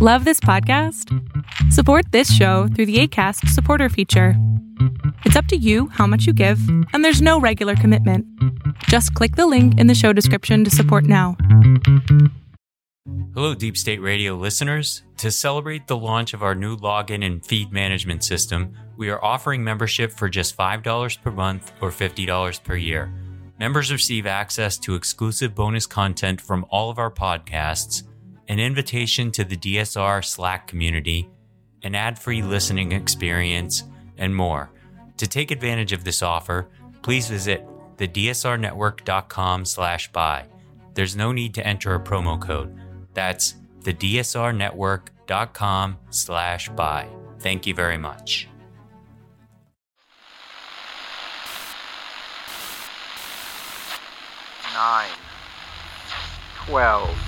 Love this podcast? Support this show through the ACAST supporter feature. It's up to you how much you give, and there's no regular commitment. Just click the link in the show description to support now. Hello, Deep State Radio listeners. To celebrate the launch of our new login and feed management system, we are offering membership for just $5 per month or $50 per year. Members receive access to exclusive bonus content from all of our podcasts an invitation to the DSR Slack community, an ad-free listening experience, and more. To take advantage of this offer, please visit thedsrnetwork.com slash buy. There's no need to enter a promo code. That's thedsrnetwork.com slash buy. Thank you very much. Nine, twelve.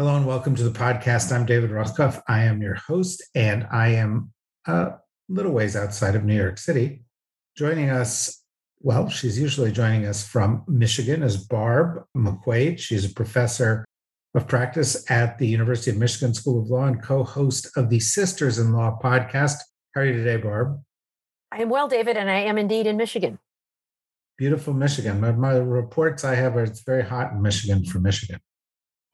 Hello and welcome to the podcast. I'm David Rothkopf. I am your host, and I am a little ways outside of New York City. Joining us, well, she's usually joining us from Michigan, is Barb McQuade. She's a professor of practice at the University of Michigan School of Law and co host of the Sisters in Law podcast. How are you today, Barb? I am well, David, and I am indeed in Michigan. Beautiful Michigan. My, my reports I have are it's very hot in Michigan for Michigan.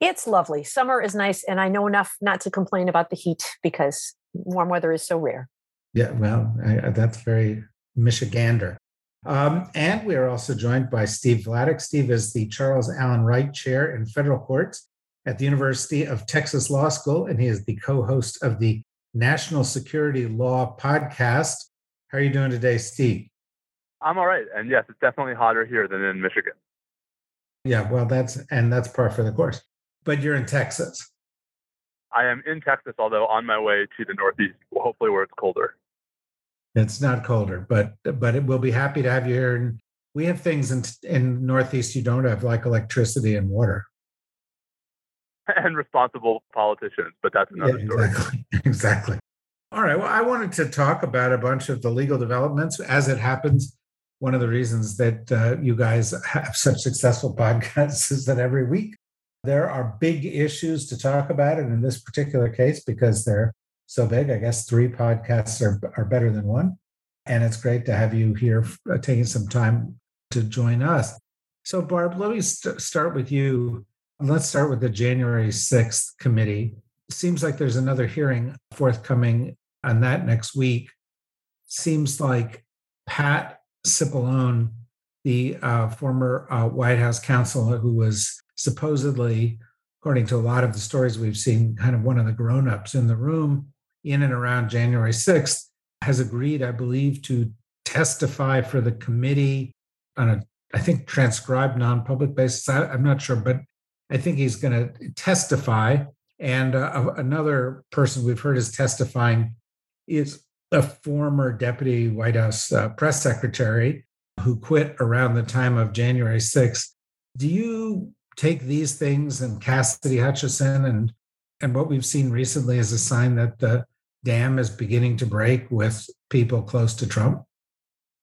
It's lovely. Summer is nice, and I know enough not to complain about the heat because warm weather is so rare. Yeah, well, I, that's very Michigander. Um, and we are also joined by Steve Vladeck. Steve is the Charles Alan Wright Chair in Federal Courts at the University of Texas Law School, and he is the co host of the National Security Law podcast. How are you doing today, Steve? I'm all right. And yes, it's definitely hotter here than in Michigan. Yeah, well, that's and that's par for the course but you're in Texas. I am in Texas, although on my way to the Northeast, hopefully where it's colder. It's not colder, but but we'll be happy to have you here. And we have things in in Northeast you don't have, like electricity and water, and responsible politicians. But that's another yeah, exactly. story. Exactly. All right. Well, I wanted to talk about a bunch of the legal developments as it happens. One of the reasons that uh, you guys have such successful podcasts is that every week there are big issues to talk about. And in this particular case, because they're so big, I guess three podcasts are, are better than one. And it's great to have you here uh, taking some time to join us. So, Barb, let me st- start with you. Let's start with the January 6th committee. seems like there's another hearing forthcoming on that next week. Seems like Pat Cipollone, the uh, former uh, White House counsel who was supposedly, according to a lot of the stories we've seen, kind of one of the grown-ups in the room in and around January 6th, has agreed, I believe, to testify for the committee on a, I think, transcribed non-public basis. I, am not sure, but I think he's going to testify. And uh, another person we've heard is testifying is a former deputy White House uh, press secretary who quit around the time of January 6th. Do you take these things and Cassidy Hutchinson and and what we've seen recently is a sign that the dam is beginning to break with people close to Trump?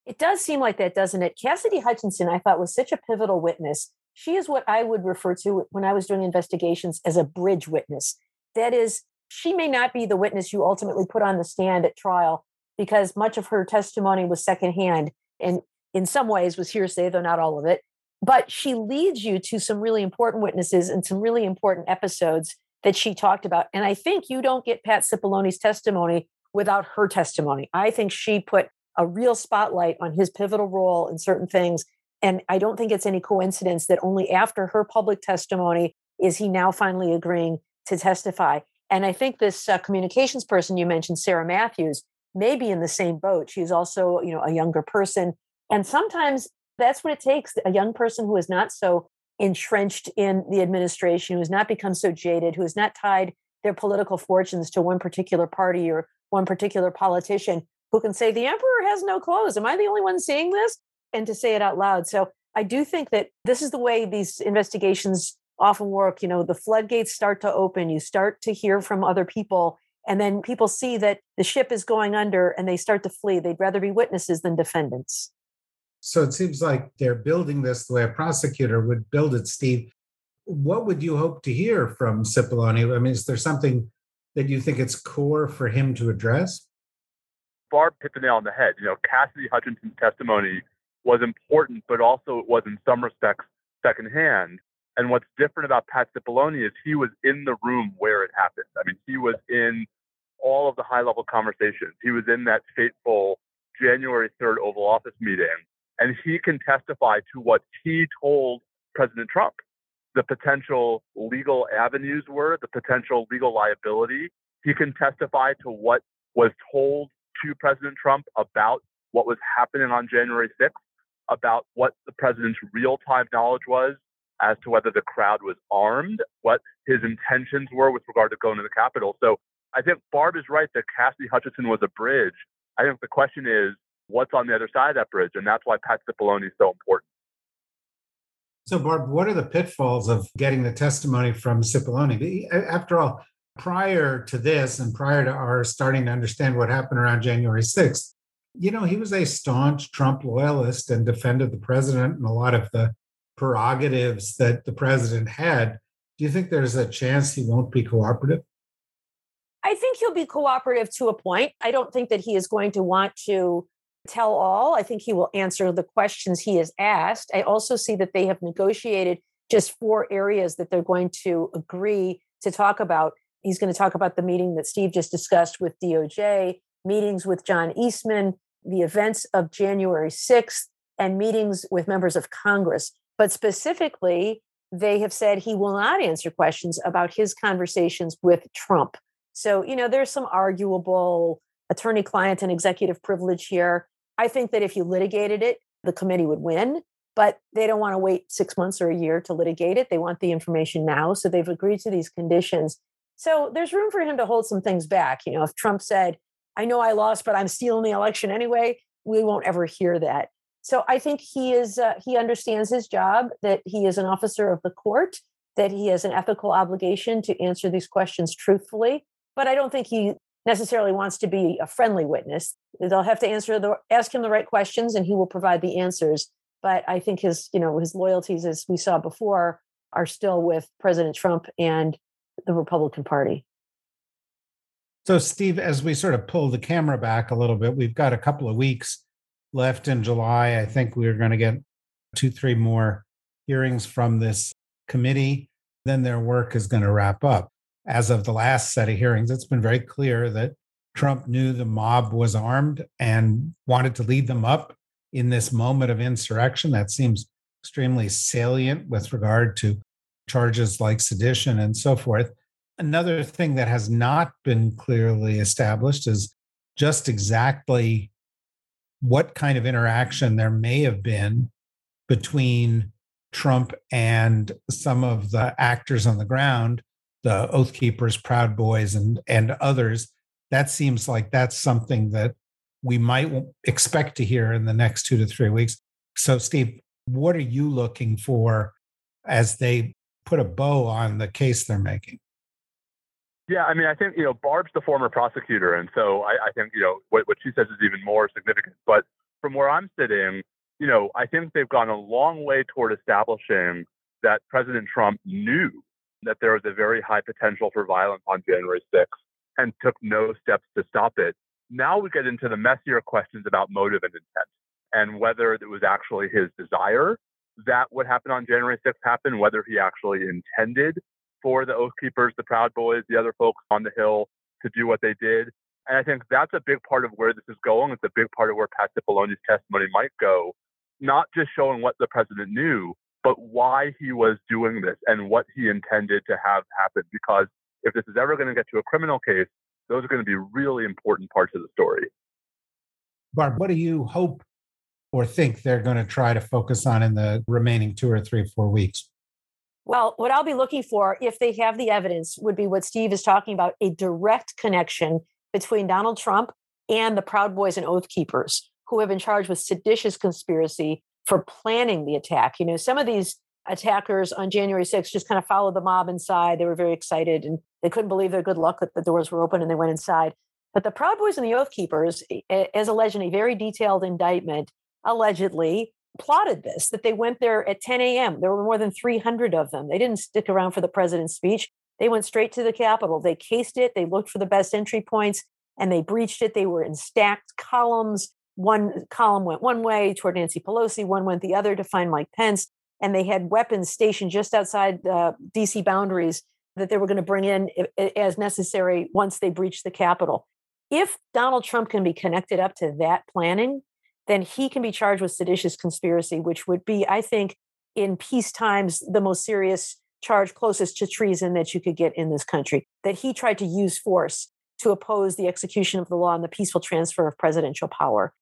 It does seem like that, doesn't it? Cassidy Hutchinson, I thought, was such a pivotal witness. She is what I would refer to when I was doing investigations as a bridge witness. That is, she may not be the witness you ultimately put on the stand at trial because much of her testimony was secondhand and in some ways was hearsay, though not all of it but she leads you to some really important witnesses and some really important episodes that she talked about. And I think you don't get Pat Cipollone's testimony without her testimony. I think she put a real spotlight on his pivotal role in certain things. And I don't think it's any coincidence that only after her public testimony is he now finally agreeing to testify. And I think this uh, communications person you mentioned, Sarah Matthews, may be in the same boat. She's also, you know, a younger person. And sometimes that's what it takes a young person who is not so entrenched in the administration, who has not become so jaded, who has not tied their political fortunes to one particular party or one particular politician who can say, the emperor has no clothes. Am I the only one seeing this? And to say it out loud. So I do think that this is the way these investigations often work. You know, the floodgates start to open, you start to hear from other people, and then people see that the ship is going under and they start to flee. They'd rather be witnesses than defendants. So it seems like they're building this the way a prosecutor would build it, Steve. What would you hope to hear from Cipollone? I mean, is there something that you think it's core for him to address? Barb hit the nail on the head. You know, Cassidy Hutchinson's testimony was important, but also it was in some respects secondhand. And what's different about Pat Cipollone is he was in the room where it happened. I mean, he was in all of the high level conversations. He was in that fateful January 3rd Oval Office meeting, and he can testify to what he told President Trump. The potential legal avenues were, the potential legal liability. He can testify to what was told to President Trump about what was happening on January 6th about what the president's real time knowledge was as to whether the crowd was armed, what his intentions were with regard to going to the Capitol. So I think Barb is right that Cassidy Hutchinson was a bridge. I think the question is what's on the other side of that bridge, and that's why Pat Cipollone is so important. So, Barb, what are the pitfalls of getting the testimony from Cipollone? After all, prior to this and prior to our starting to understand what happened around January 6th, you know, he was a staunch Trump loyalist and defended the president and a lot of the prerogatives that the president had. Do you think there's a chance he won't be cooperative? I think he'll be cooperative to a point. I don't think that he is going to want to tell all. I think he will answer the questions he is asked. I also see that they have negotiated just four areas that they're going to agree to talk about. He's going to talk about the meeting that Steve just discussed with DOJ, meetings with John Eastman, the events of January 6th, and meetings with members of Congress. But specifically, they have said he will not answer questions about his conversations with Trump. So, you know, there's some arguable attorney client and executive privilege here. I think that if you litigated it, the committee would win, but they don't want to wait six months or a year to litigate it. They want the information now. So they've agreed to these conditions. So there's room for him to hold some things back. You know, if Trump said, I know I lost, but I'm stealing the election anyway. We won't ever hear that. So I think he is uh, he understands his job that he is an officer of the court that he has an ethical obligation to answer these questions truthfully. But I don't think he necessarily wants to be a friendly witness. They'll have to answer the ask him the right questions, and he will provide the answers. But I think his you know his loyalties, as we saw before, are still with President Trump and the Republican Party. So, Steve, as we sort of pull the camera back a little bit, we've got a couple of weeks left in July. I think we're going to get two, three more hearings from this committee. Then their work is going to wrap up. As of the last set of hearings, it's been very clear that Trump knew the mob was armed and wanted to lead them up in this moment of insurrection. That seems extremely salient with regard to charges like sedition and so forth. Another thing that has not been clearly established is just exactly what kind of interaction there may have been between Trump and some of the actors on the ground, the Oath Keepers, Proud Boys, and, and others. That seems like that's something that we might expect to hear in the next two to three weeks. So, Steve, what are you looking for as they put a bow on the case they're making? Yeah, I mean, I think you know Barb's the former prosecutor, and so I, I think you know what, what she says is even more significant. But from where I'm sitting, you know, I think they've gone a long way toward establishing that President Trump knew that there was a very high potential for violence on January 6th and took no steps to stop it. Now we get into the messier questions about motive and intent and whether it was actually his desire that what happened on January 6th happened, whether he actually intended for the Oath Keepers, the Proud Boys, the other folks on the Hill to do what they did. And I think that's a big part of where this is going. It's a big part of where Pat Cipollone's testimony might go, not just showing what the president knew, but why he was doing this and what he intended to have happen. Because if this is ever going to get to a criminal case, those are going to be really important parts of the story. Barb, what do you hope or think they're going to try to focus on in the remaining two or three, or four weeks? Well, what I'll be looking for, if they have the evidence, would be what Steve is talking about a direct connection between Donald Trump and the Proud Boys and Oath Keepers, who have been charged with seditious conspiracy for planning the attack. You know, some of these attackers on January 6th just kind of followed the mob inside. They were very excited and they couldn't believe their good luck that the doors were open and they went inside. But the Proud Boys and the Oath Keepers, as alleged in a very detailed indictment, allegedly plotted this, that they went there at 10 a.m. There were more than 300 of them. They didn't stick around for the president's speech. They went straight to the Capitol. They cased it. They looked for the best entry points and they breached it. They were in stacked columns. One column went one way toward Nancy Pelosi, one went the other to find Mike Pence. And they had weapons stationed just outside the DC boundaries that they were going to bring in as necessary once they breached the Capitol. If Donald Trump can be connected up to that planning, then he can be charged with seditious conspiracy, which would be, I think, in peace times, the most serious charge closest to treason that you could get in this country. That he tried to use force to oppose the execution of the law and the peaceful transfer of presidential power.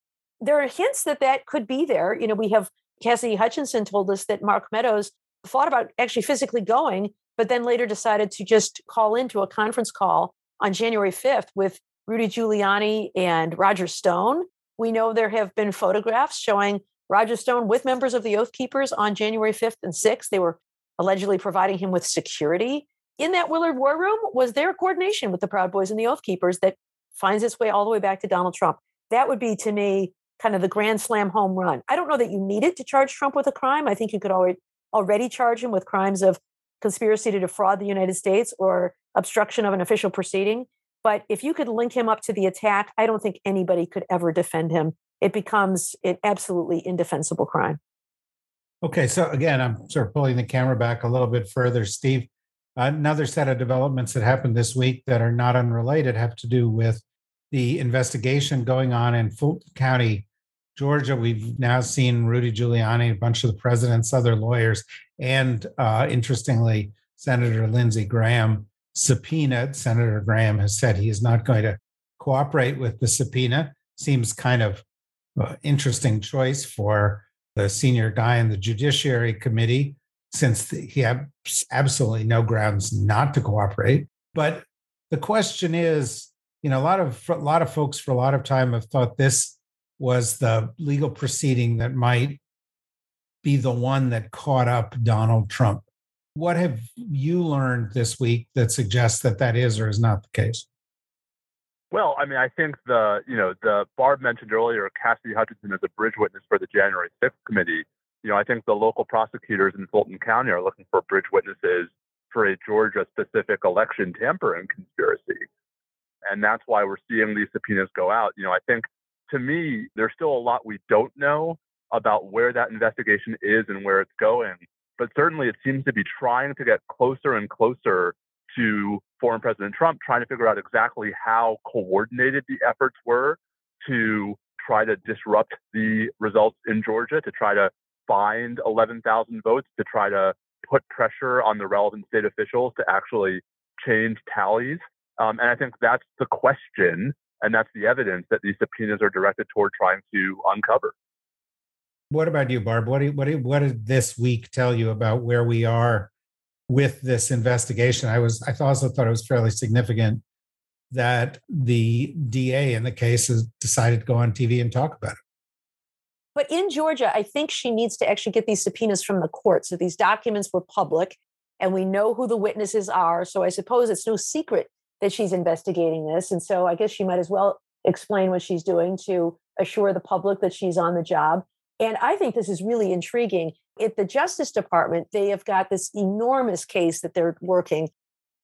There are hints that that could be there. You know, we have Cassidy Hutchinson told us that Mark Meadows thought about actually physically going, but then later decided to just call into a conference call on January 5th with Rudy Giuliani and Roger Stone. We know there have been photographs showing Roger Stone with members of the Oath Keepers on January 5th and 6th. They were allegedly providing him with security. In that Willard War Room was their coordination with the Proud Boys and the Oath Keepers that finds its way all the way back to Donald Trump. That would be, to me, kind of the grand slam home run. I don't know that you needed to charge Trump with a crime. I think you could already already charge him with crimes of conspiracy to defraud the United States or obstruction of an official proceeding. But if you could link him up to the attack, I don't think anybody could ever defend him. It becomes an absolutely indefensible crime. Okay, so again, I'm sort of pulling the camera back a little bit further. Steve, another set of developments that happened this week that are not unrelated have to do with the investigation going on in Fulton County, Georgia. We've now seen Rudy Giuliani, a bunch of the president's other lawyers, and uh, interestingly, Senator Lindsey Graham subpoenaed. Senator Graham has said he is not going to cooperate with the subpoena. Seems kind of uh, interesting choice for the senior guy in the Judiciary Committee, since he has absolutely no grounds not to cooperate. But the question is, you know, a lot of a lot of folks for a lot of time have thought this was the legal proceeding that might be the one that caught up Donald Trump. What have you learned this week that suggests that that is or is not the case? Well, I mean, I think the, you know, the Barb mentioned earlier, Cassidy Hutchinson as a bridge witness for the January 6th committee. You know, I think the local prosecutors in Fulton County are looking for bridge witnesses for a Georgia specific election tampering conspiracy. And that's why we're seeing these subpoenas go out. You know, I think to me, there's still a lot we don't know about where that investigation is and where it's going. But certainly it seems to be trying to get closer and closer to former President Trump, trying to figure out exactly how coordinated the efforts were to try to disrupt the results in Georgia, to try to find 11,000 votes, to try to put pressure on the relevant state officials to actually change tallies. Um, and I think that's the question, and that's the evidence that these subpoenas are directed toward trying to uncover. What about you, Barb? What, do, what, do, what did this week tell you about where we are with this investigation. I was I also thought it was fairly significant that the DA in the case has decided to go on TV and talk about it. But in Georgia, I think she needs to actually get these subpoenas from the court. So these documents were public and we know who the witnesses are. So I suppose it's no secret that she's investigating this. And so I guess she might as well explain what she's doing to assure the public that she's on the job. And I think this is really intriguing. At the Justice Department, they have got this enormous case that they're working,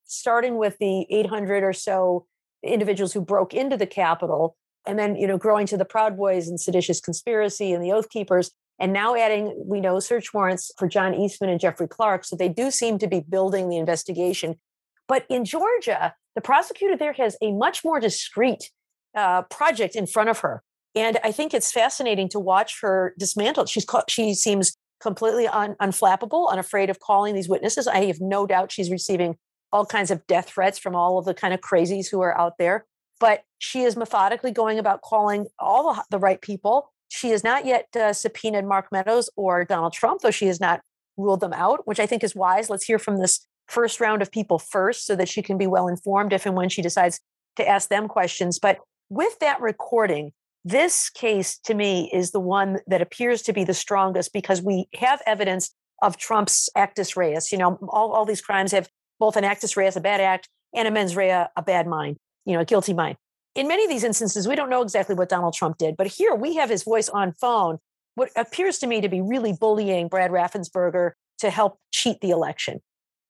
starting with the 800 or so individuals who broke into the Capitol, and then you know growing to the Proud Boys and seditious conspiracy and the Oath Keepers, and now adding we know search warrants for John Eastman and Jeffrey Clark. So they do seem to be building the investigation. But in Georgia, the prosecutor there has a much more discreet uh, project in front of her. And I think it's fascinating to watch her dismantled. She's she seems completely un, unflappable, unafraid of calling these witnesses. I have no doubt she's receiving all kinds of death threats from all of the kind of crazies who are out there. But she is methodically going about calling all the, the right people. She has not yet uh, subpoenaed Mark Meadows or Donald Trump, though she has not ruled them out, which I think is wise. Let's hear from this first round of people first so that she can be well informed if and when she decides to ask them questions. But with that recording, this case to me is the one that appears to be the strongest because we have evidence of Trump's actus reus. You know, all, all these crimes have both an actus reus, a bad act, and a mens rea, a bad mind, you know, a guilty mind. In many of these instances, we don't know exactly what Donald Trump did, but here we have his voice on phone, what appears to me to be really bullying Brad Raffensperger to help cheat the election.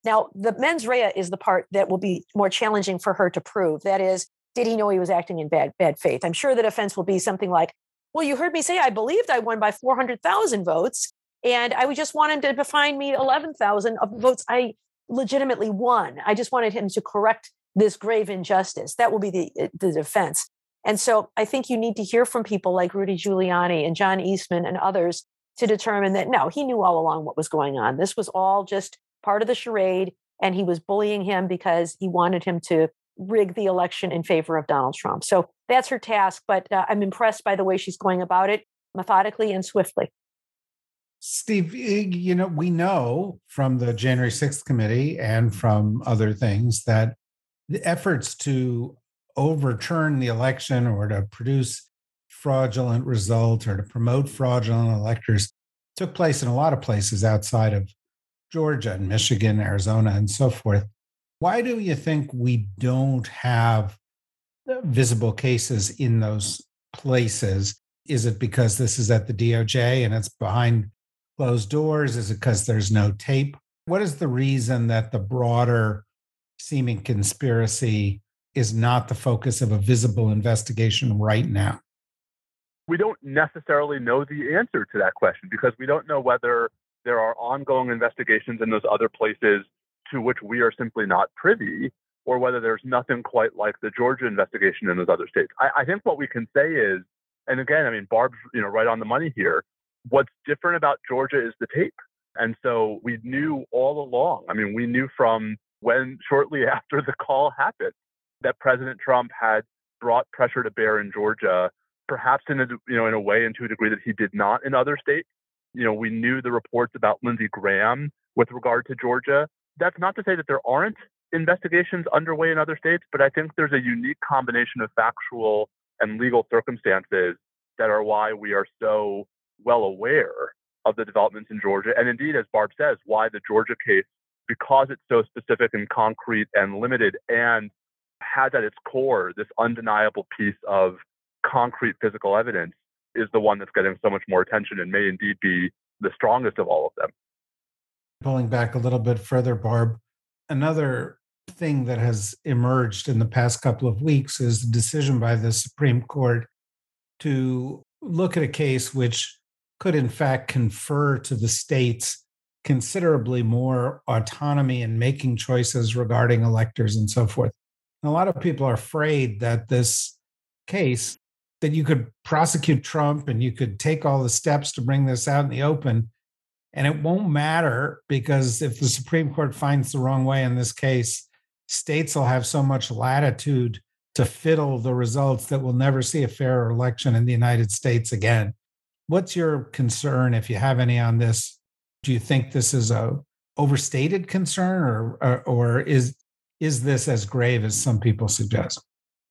Now, the mens rea is the part that will be more challenging for her to prove. That is, did he know he was acting in bad bad faith? I'm sure the defense will be something like, "Well, you heard me say I believed I won by 400,000 votes, and I would just wanted to find me 11,000 of votes I legitimately won. I just wanted him to correct this grave injustice. That will be the, uh, the defense. And so I think you need to hear from people like Rudy Giuliani and John Eastman and others to determine that no, he knew all along what was going on. This was all just part of the charade. And he was bullying him because he wanted him to rig the election in favor of Donald Trump. So that's her task. But uh, I'm impressed by the way she's going about it methodically and swiftly. Steve, you know, we know from the January 6th committee and from other things that the efforts to overturn the election or to produce fraudulent results or to promote fraudulent electors took place in a lot of places outside of Georgia and Michigan, Arizona, and so forth. Why do you think we don't have uh, visible cases in those places? Is it because this is at the DOJ and it's behind closed doors? Is it because there's no tape? What is the reason that the broader seeming conspiracy is not the focus of a visible investigation right now? We don't necessarily know the answer to that question because we don't know whether there are ongoing investigations in those other places to which we are simply not privy, or whether there's nothing quite like the Georgia investigation in those other states. I, I think what we can say is, and again, I mean, Barb's you know right on the money here. What's different about Georgia is the tape. And so we knew all along. I mean, we knew from when shortly after the call happened that President Trump had brought pressure to bear in Georgia, perhaps in a you know in a way and to a degree that he did not in other states. You know, we knew the reports about Lindsey Graham with regard to Georgia. That's not to say that there aren't investigations underway in other states, but I think there's a unique combination of factual and legal circumstances that are why we are so well aware of the developments in Georgia. And indeed, as Barb says, why the Georgia case, because it's so specific and concrete and limited and has at its core this undeniable piece of concrete physical evidence, is the one that's getting so much more attention and may indeed be the strongest of all of them. Pulling back a little bit further, Barb, another thing that has emerged in the past couple of weeks is the decision by the Supreme Court to look at a case which could, in fact, confer to the states considerably more autonomy in making choices regarding electors and so forth. And a lot of people are afraid that this case, that you could prosecute Trump and you could take all the steps to bring this out in the open. And it won't matter because if the Supreme Court finds the wrong way in this case, states will have so much latitude to fiddle the results that we'll never see a fair election in the United States again. What's your concern, if you have any, on this? Do you think this is a overstated concern, or, or, or is is this as grave as some people suggest?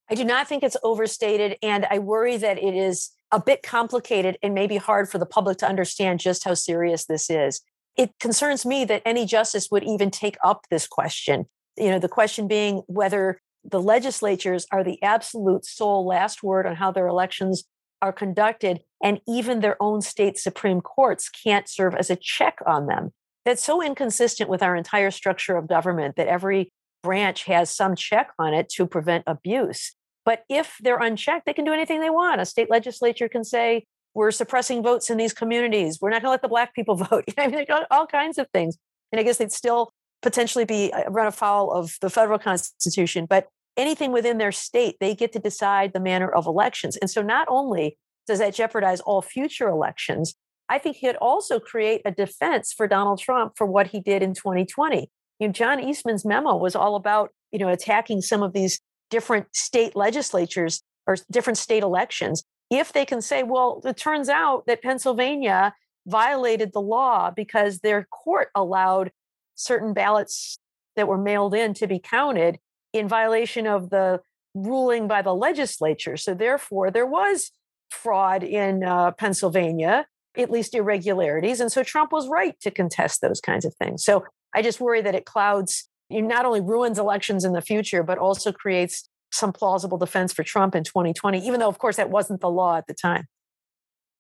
I do not think it's overstated, and I worry that it is a bit complicated and maybe hard for the public to understand just how serious this is. It concerns me that any justice would even take up this question. You know, the question being whether the legislatures are the absolute sole last word on how their elections are conducted, and even their own state Supreme Courts can't serve as a check on them. That's so inconsistent with our entire structure of government that every branch has some check on it to prevent abuse. But if they're unchecked, they can do anything they want. A state legislature can say, we're suppressing votes in these communities. We're not going to let the black people vote. I mean, all kinds of things. And I guess they'd still potentially be uh, run afoul of the federal constitution. But anything within their state, they get to decide the manner of elections. And so not only does that jeopardize all future elections, I think he'd also create a defense for Donald Trump for what he did in 2020. You know, John Eastman's memo was all about, you know, attacking some of these different state legislatures or different state elections. If they can say, well, it turns out that Pennsylvania violated the law because their court allowed certain ballots that were mailed in to be counted in violation of the ruling by the legislature. So therefore, there was fraud in uh, Pennsylvania, at least irregularities. And so Trump was right to contest those kinds of things. So I just worry that it clouds, it not only ruins elections in the future, but also creates some plausible defense for Trump in 2020, even though, of course, that wasn't the law at the time.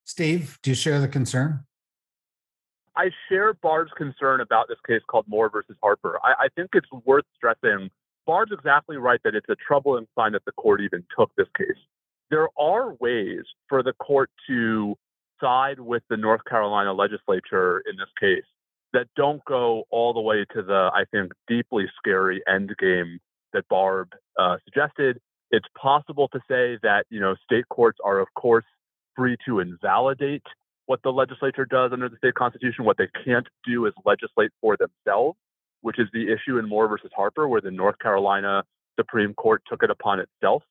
Steve, do you share the concern? I share Barb's concern about this case called Moore versus Harper. I, I think it's worth stressing. Barb's exactly right that it's a troubling sign that the court even took this case. There are ways for the court to side with the North Carolina legislature in this case that don't go all the way to the, I think, deeply scary end game that Barb uh, suggested. It's possible to say that, you know, state courts are, of course, free to invalidate what the legislature does under the state constitution. What they can't do is legislate for themselves, which is the issue in Moore versus Harper, where the North Carolina Supreme Court took it upon itself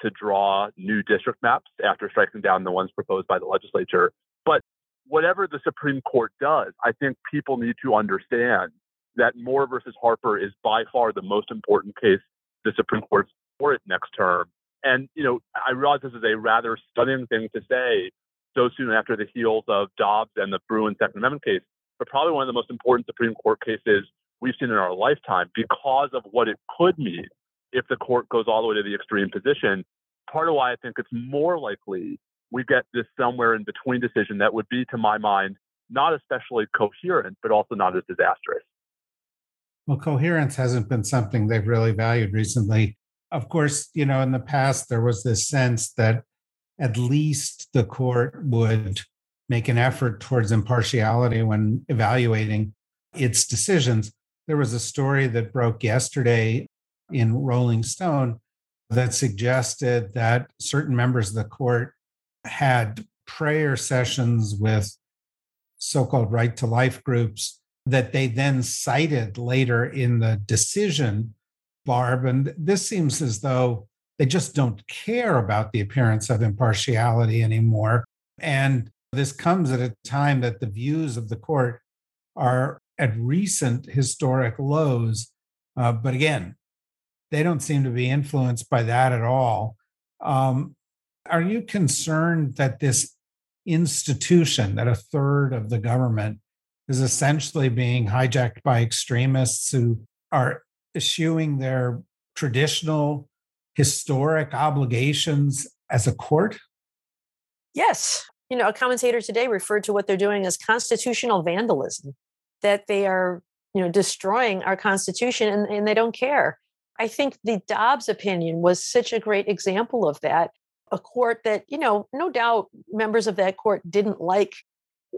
to draw new district maps after striking down the ones proposed by the legislature. Whatever the Supreme Court does, I think people need to understand that Moore versus Harper is by far the most important case the Supreme Court's for it next term. And, you know, I realize this is a rather stunning thing to say so soon after the heels of Dobbs and the Bruen Second Amendment case, but probably one of the most important Supreme Court cases we've seen in our lifetime because of what it could mean if the court goes all the way to the extreme position. Part of why I think it's more likely we get this somewhere in between decision that would be, to my mind, not especially coherent, but also not as disastrous. Well, coherence hasn't been something they've really valued recently. Of course, you know, in the past, there was this sense that at least the court would make an effort towards impartiality when evaluating its decisions. There was a story that broke yesterday in Rolling Stone that suggested that certain members of the court had prayer sessions with so called right to life groups that they then cited later in the decision, Barb. And this seems as though they just don't care about the appearance of impartiality anymore. And this comes at a time that the views of the court are at recent historic lows. Uh, but again, they don't seem to be influenced by that at all. Um, are you concerned that this institution, that a third of the government is essentially being hijacked by extremists who are eschewing their traditional historic obligations as a court? Yes. You know, a commentator today referred to what they're doing as constitutional vandalism, that they are, you know, destroying our constitution and, and they don't care. I think the Dobbs opinion was such a great example of that. A court that, you know, no doubt members of that court didn't like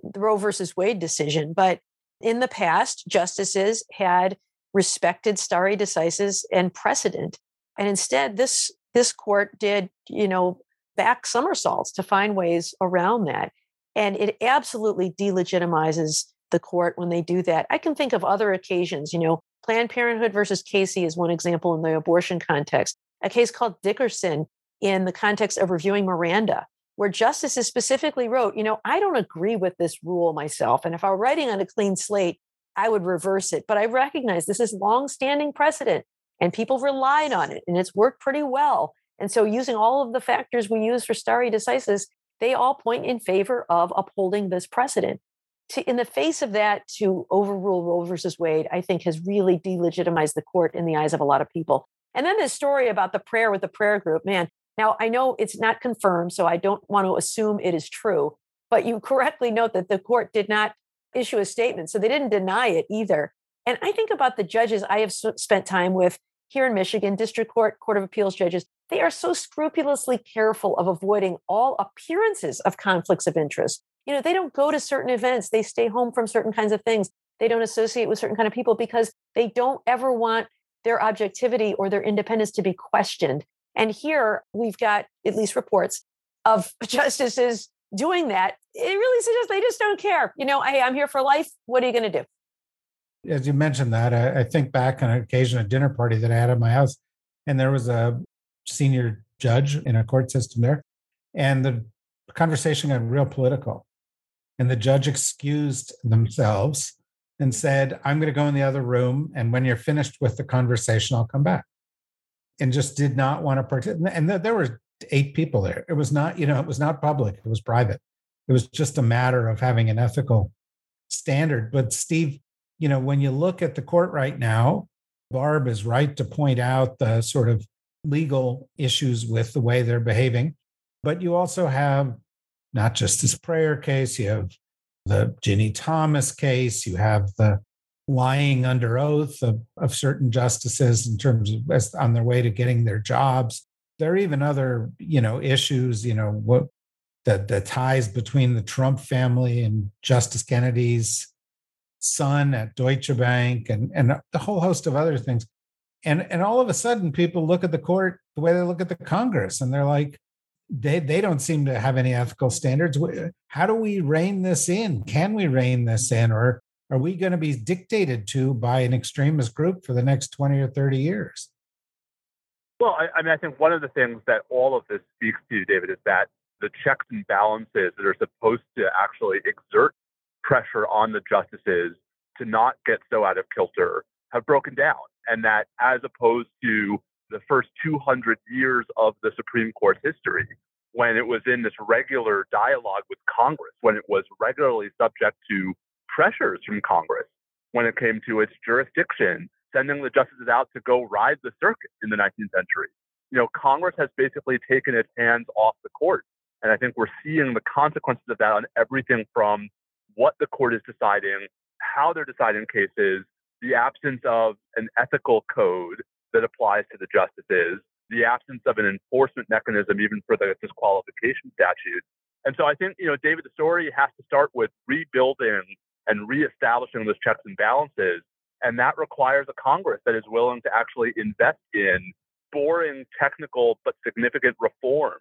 the Roe versus Wade decision, but in the past, justices had respected stare decisis and precedent. And instead, this this court did, you know, back somersaults to find ways around that. And it absolutely delegitimizes the court when they do that. I can think of other occasions, you know, Planned Parenthood versus Casey is one example in the abortion context. A case called Dickerson in the context of reviewing Miranda, where justices specifically wrote, you know, I don't agree with this rule myself. And if I were writing on a clean slate, I would reverse it. But I recognize this is long-standing precedent and people relied on it and it's worked pretty well. And so using all of the factors we use for stare decisis, they all point in favor of upholding this precedent. To, in the face of that, to overrule Roe versus Wade, I think has really delegitimized the court in the eyes of a lot of people. And then this story about the prayer with the prayer group, man. Now I know it's not confirmed, so I don't want to assume it is true. But you correctly note that the court did not issue a statement, so they didn't deny it either. And I think about the judges I have spent time with here in Michigan, district court, court of appeals judges, they are so scrupulously careful of avoiding all appearances of conflicts of interest. You know, they don't go to certain events, they stay home from certain kinds of things, they don't associate with certain kind of people because they don't ever want their objectivity or their independence to be questioned. And here we've got at least reports of justices doing that. It really suggests they just don't care. You know, hey, I'm here for life. What are you going to do? as you mentioned that, I, I, think back on an occasion, a dinner party that I had at my house, and there was a senior judge in a court system there, and the conversation got real political. And the judge excused themselves and said, I'm going to go in the other room. And when you're finished with the conversation, I'll come back. And just did not want to participate. And there were eight people there. It was not, you know, it was not public, it was private. It was just a matter of having an ethical standard. But Steve, you know, when you look at the court right now, Barb is right to point out the sort of legal issues with the way they're behaving. But you also have not just this prayer case, you have the Ginni Thomas case, you have the lying under oath of, of certain justices in terms of as on their way to getting their jobs. There are even other, you know, issues, you know, what the, the ties between the Trump family and Justice Kennedy's son at Deutsche Bank and, and a whole host of other things. And, and all of a sudden, people look at the court the way they look at the Congress and they're like, they, they don't seem to have any ethical standards. How do we rein this in? Can we rein this in? Or are we going to be dictated to by an extremist group for the next 20 or 30 years? Well, I, I mean, I think one of the things that all of this speaks to, David, is that the checks and balances that are supposed to actually exert pressure on the justices to not get so out of kilter have broken down. And that as opposed to the first 200 years of the Supreme Court's history, when it was in this regular dialogue with Congress, when it was regularly subject to pressures from Congress when it came to its jurisdiction, sending the justices out to go ride the circuit in the 19th century. You know, Congress has basically taken its hands off the court. And I think we're seeing the consequences of that on everything from what the court is deciding, how they're deciding cases, the absence of an ethical code that applies to the justices, the absence of an enforcement mechanism even for the disqualification statute. And so I think, you know, David, the story has to start with rebuilding and reestablishing those checks and balances. And that requires a Congress that is willing to actually invest in boring, technical, but significant reforms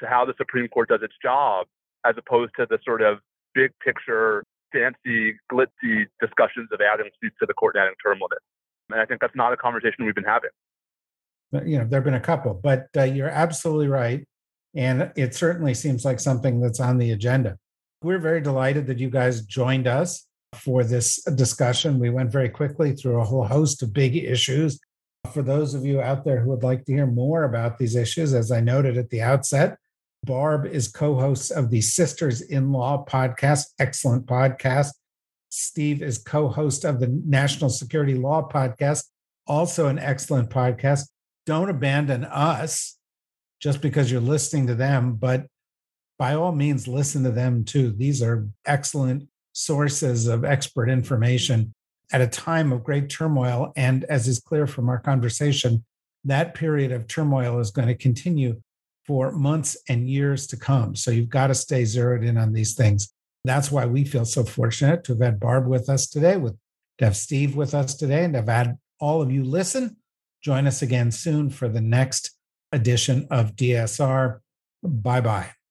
to how the Supreme Court does its job, as opposed to the sort of big picture, fancy, glitzy discussions of adding seats to the court and adding term limits. And I think that's not a conversation we've been having. You know, there have been a couple, but uh, you're absolutely right. And it certainly seems like something that's on the agenda. We're very delighted that you guys joined us for this discussion. We went very quickly through a whole host of big issues. For those of you out there who would like to hear more about these issues, as I noted at the outset, Barb is co host of the Sisters in Law podcast, excellent podcast. Steve is co host of the National Security Law podcast, also an excellent podcast. Don't abandon us just because you're listening to them, but by all means, listen to them too. These are excellent sources of expert information at a time of great turmoil. And as is clear from our conversation, that period of turmoil is going to continue for months and years to come. So you've got to stay zeroed in on these things. That's why we feel so fortunate to have had Barb with us today, with have Steve with us today, and to have had all of you listen. Join us again soon for the next edition of DSR. Bye bye.